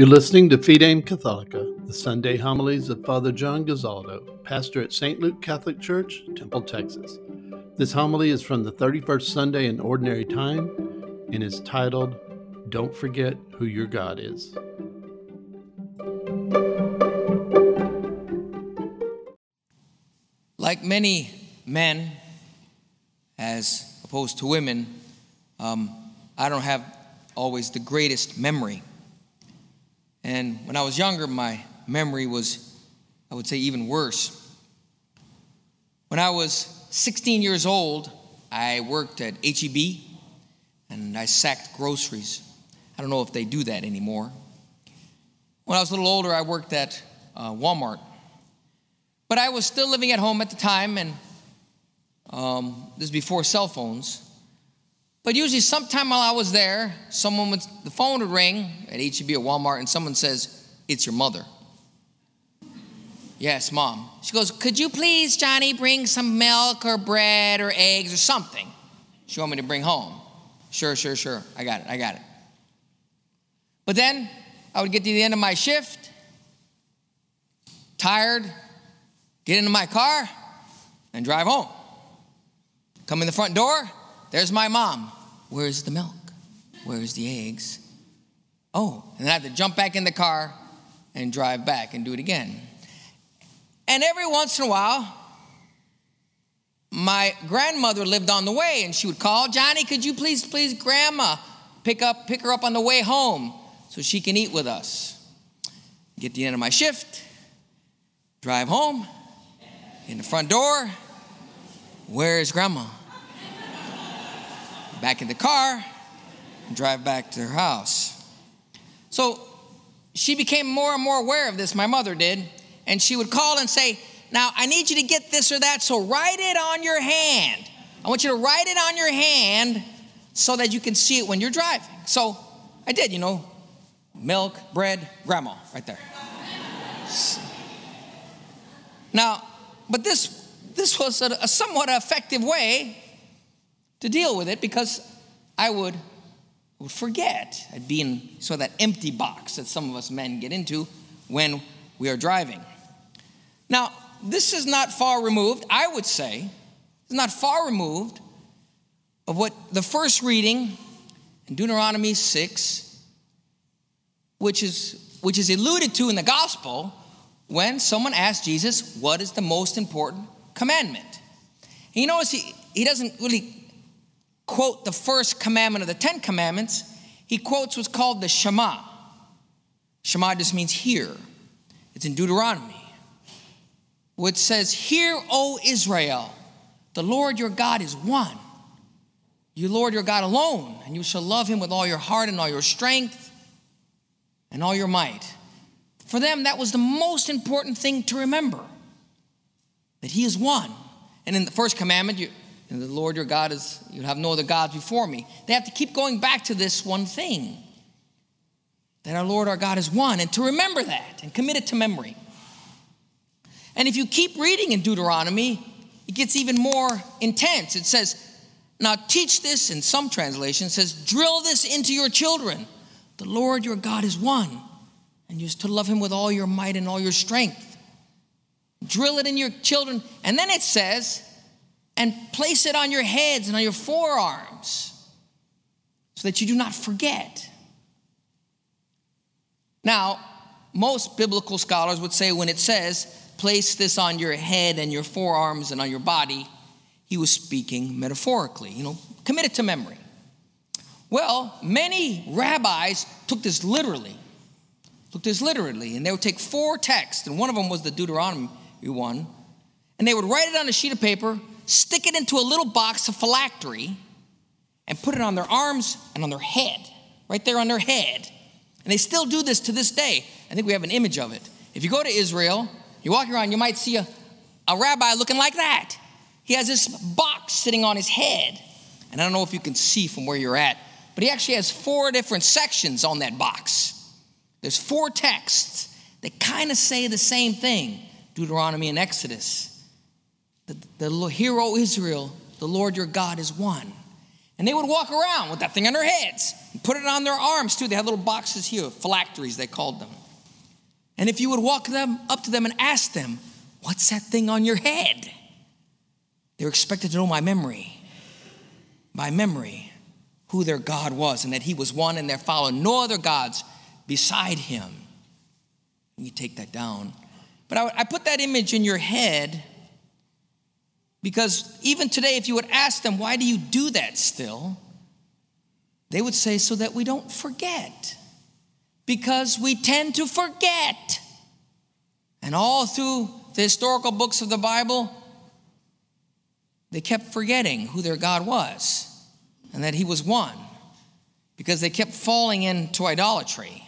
You're listening to Fidem Catholica, the Sunday homilies of Father John Gazaldo, pastor at St. Luke Catholic Church, Temple, Texas. This homily is from the 31st Sunday in Ordinary Time and is titled, Don't Forget Who Your God Is. Like many men, as opposed to women, um, I don't have always the greatest memory. And when I was younger, my memory was, I would say, even worse. When I was 16 years old, I worked at HEB and I sacked groceries. I don't know if they do that anymore. When I was a little older, I worked at uh, Walmart. But I was still living at home at the time, and um, this is before cell phones. But usually, sometime while I was there, someone would, the phone would ring at HEB or Walmart, and someone says, It's your mother. Yes, mom. She goes, Could you please, Johnny, bring some milk or bread or eggs or something? She want me to bring home. Sure, sure, sure. I got it, I got it. But then I would get to the end of my shift, tired, get into my car, and drive home. Come in the front door, there's my mom. Where's the milk? Where's the eggs? Oh, and then I have to jump back in the car and drive back and do it again. And every once in a while, my grandmother lived on the way and she would call, Johnny, could you please, please, grandma, pick up, pick her up on the way home so she can eat with us. Get the end of my shift, drive home, in the front door, where is grandma? Back in the car and drive back to her house. So she became more and more aware of this, my mother did, and she would call and say, Now, I need you to get this or that, so write it on your hand. I want you to write it on your hand so that you can see it when you're driving. So I did, you know, milk, bread, grandma, right there. Now, but this this was a, a somewhat effective way to deal with it because I would, would forget. I'd be in sort of that empty box that some of us men get into when we are driving. Now, this is not far removed, I would say, it's not far removed of what the first reading in Deuteronomy 6, which is, which is alluded to in the gospel when someone asked Jesus, What is the most important commandment? And you notice he, he doesn't really quote the first commandment of the Ten Commandments, he quotes what's called the Shema. Shema just means hear. It's in Deuteronomy, which says, Hear, O Israel, the Lord your God is one. You, Lord your God alone, and you shall love him with all your heart and all your strength and all your might. For them, that was the most important thing to remember that he is one. And in the first commandment, you, and the Lord your God is, you have no other gods before me. They have to keep going back to this one thing that our Lord our God is one, and to remember that and commit it to memory. And if you keep reading in Deuteronomy, it gets even more intense. It says, Now teach this, in some translations, says, Drill this into your children. The Lord your God is one, and you're to love him with all your might and all your strength. Drill it in your children. And then it says, and place it on your heads and on your forearms so that you do not forget. Now, most biblical scholars would say when it says, place this on your head and your forearms and on your body, he was speaking metaphorically, you know, commit it to memory. Well, many rabbis took this literally, took this literally, and they would take four texts, and one of them was the Deuteronomy one, and they would write it on a sheet of paper stick it into a little box of phylactery, and put it on their arms and on their head, right there on their head. And they still do this to this day. I think we have an image of it. If you go to Israel, you walk around, you might see a, a rabbi looking like that. He has this box sitting on his head. And I don't know if you can see from where you're at, but he actually has four different sections on that box. There's four texts that kind of say the same thing Deuteronomy and Exodus. The, the hero Israel, the Lord your God is one. And they would walk around with that thing on their heads and put it on their arms too. They had little boxes here, phylacteries, they called them. And if you would walk them up to them and ask them, What's that thing on your head? They were expected to know my memory, by memory, who their God was, and that He was one and there followed no other gods beside Him. You take that down. But I, I put that image in your head because even today, if you would ask them, why do you do that still? They would say, so that we don't forget. Because we tend to forget. And all through the historical books of the Bible, they kept forgetting who their God was and that He was one because they kept falling into idolatry,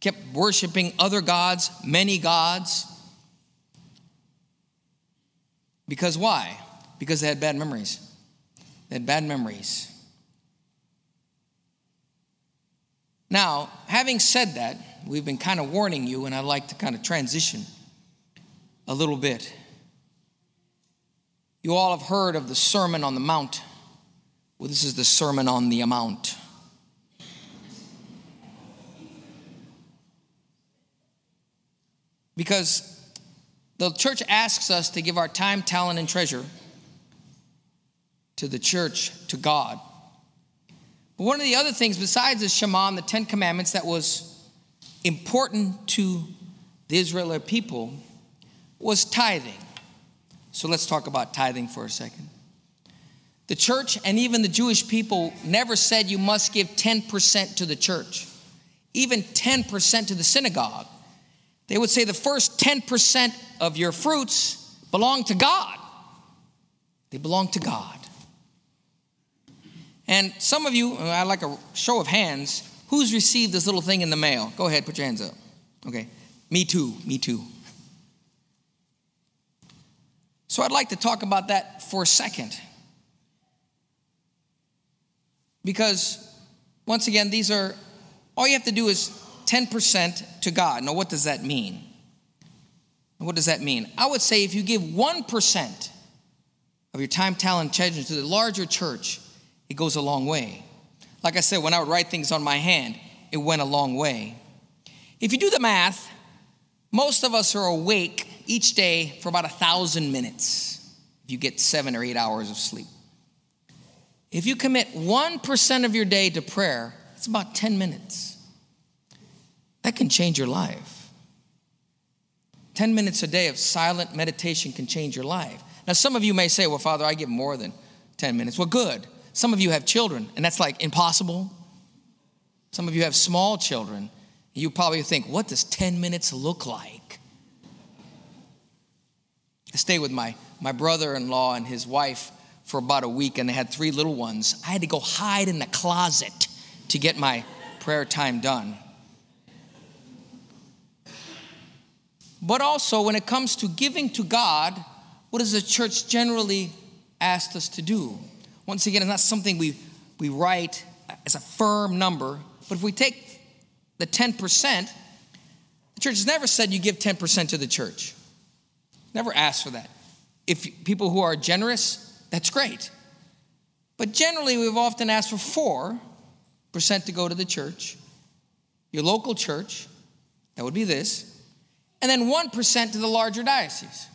kept worshiping other gods, many gods. Because why? Because they had bad memories. They had bad memories. Now, having said that, we've been kind of warning you, and I'd like to kind of transition a little bit. You all have heard of the Sermon on the Mount. Well, this is the Sermon on the Mount. Because the church asks us to give our time, talent, and treasure to the church, to God. But one of the other things, besides the Shema and the Ten Commandments, that was important to the Israelite people was tithing. So let's talk about tithing for a second. The church and even the Jewish people never said you must give 10% to the church, even 10% to the synagogue. They would say the first 10% of your fruits belong to God. They belong to God. And some of you, I'd like a show of hands, who's received this little thing in the mail? Go ahead, put your hands up. Okay. Me too, me too. So I'd like to talk about that for a second. Because, once again, these are, all you have to do is 10% to God. Now, what does that mean? What does that mean? I would say if you give 1% of your time, talent, treasure to the larger church, it goes a long way. Like I said, when I would write things on my hand, it went a long way. If you do the math, most of us are awake each day for about a thousand minutes if you get seven or eight hours of sleep. If you commit 1% of your day to prayer, it's about 10 minutes. That can change your life. 10 minutes a day of silent meditation can change your life. Now, some of you may say, Well, Father, I give more than 10 minutes. Well, good. Some of you have children, and that's like impossible. Some of you have small children. You probably think, What does 10 minutes look like? I stay with my, my brother in law and his wife for about a week, and they had three little ones. I had to go hide in the closet to get my prayer time done. But also, when it comes to giving to God, what does the church generally ask us to do? Once again, it's not something we, we write as a firm number, but if we take the 10%, the church has never said you give 10% to the church. Never asked for that. If people who are generous, that's great. But generally, we've often asked for 4% to go to the church, your local church, that would be this, and then 1% to the larger diocese.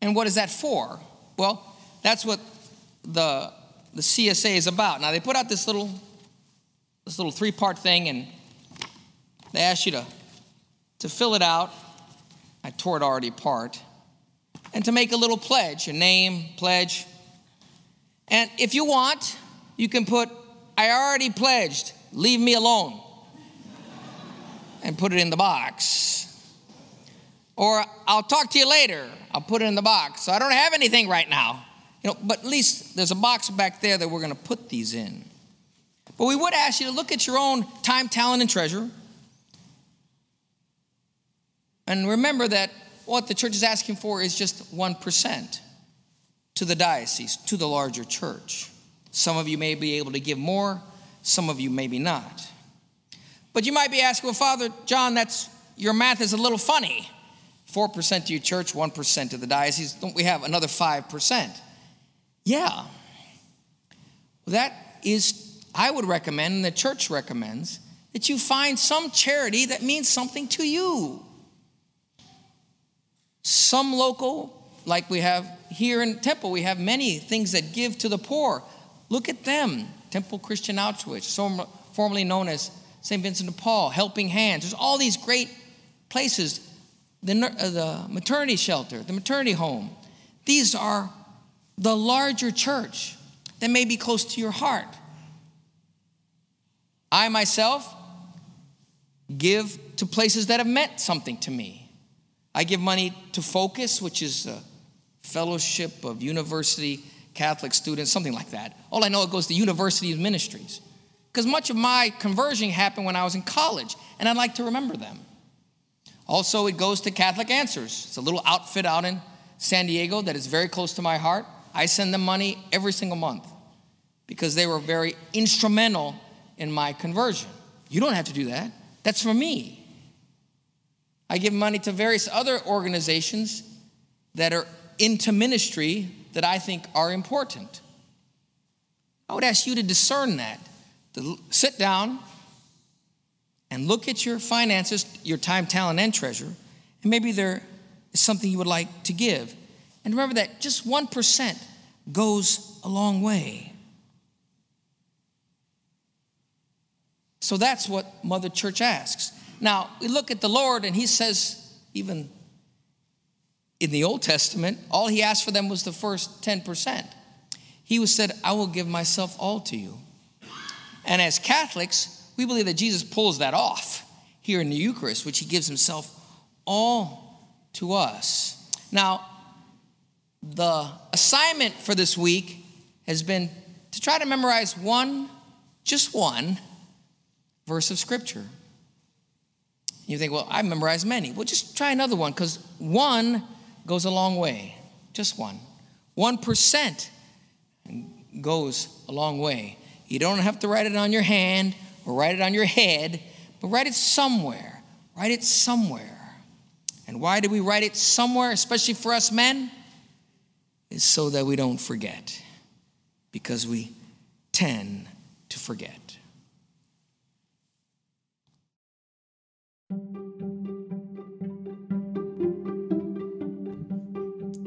And what is that for? Well, that's what the, the CSA is about. Now, they put out this little, this little three part thing, and they ask you to, to fill it out. I tore it already apart. And to make a little pledge, a name, pledge. And if you want, you can put, I already pledged, leave me alone and put it in the box. Or I'll talk to you later. I'll put it in the box. So I don't have anything right now. You know, but at least there's a box back there that we're going to put these in. But we would ask you to look at your own time, talent, and treasure. And remember that what the church is asking for is just 1% to the diocese, to the larger church. Some of you may be able to give more, some of you maybe not. But you might be asking, well, Father John, that's your math is a little funny. 4% to your church, 1% to the diocese. Don't we have another 5%? Yeah, Well, that is, I would recommend, and the church recommends, that you find some charity that means something to you. Some local, like we have here in Temple, we have many things that give to the poor. Look at them Temple Christian Outreach, formerly known as St. Vincent de Paul, Helping Hands. There's all these great places the, uh, the maternity shelter, the maternity home. These are the larger church that may be close to your heart. I myself give to places that have meant something to me. I give money to Focus, which is a fellowship of university Catholic students, something like that. All I know it goes to universities ministries. Because much of my conversion happened when I was in college, and I'd like to remember them. Also, it goes to Catholic Answers. It's a little outfit out in San Diego that is very close to my heart. I send them money every single month because they were very instrumental in my conversion. You don't have to do that. That's for me. I give money to various other organizations that are into ministry that I think are important. I would ask you to discern that, to sit down and look at your finances, your time, talent, and treasure, and maybe there is something you would like to give. And remember that just 1% goes a long way. So that's what Mother Church asks. Now, we look at the Lord, and He says, even in the Old Testament, all He asked for them was the first 10%. He was said, I will give myself all to you. And as Catholics, we believe that Jesus pulls that off here in the Eucharist, which he gives himself all to us. Now, the assignment for this week has been to try to memorize one, just one, verse of Scripture. You think, well, I memorized many. Well, just try another one because one goes a long way. Just one. One percent goes a long way. You don't have to write it on your hand or write it on your head, but write it somewhere. Write it somewhere. And why do we write it somewhere, especially for us men? Is so that we don't forget, because we tend to forget.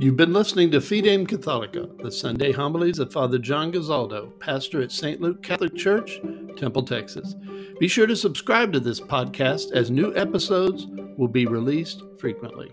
You've been listening to Fidem Catholica, the Sunday homilies of Father John Gazaldo, pastor at St. Luke Catholic Church, Temple, Texas. Be sure to subscribe to this podcast as new episodes will be released frequently.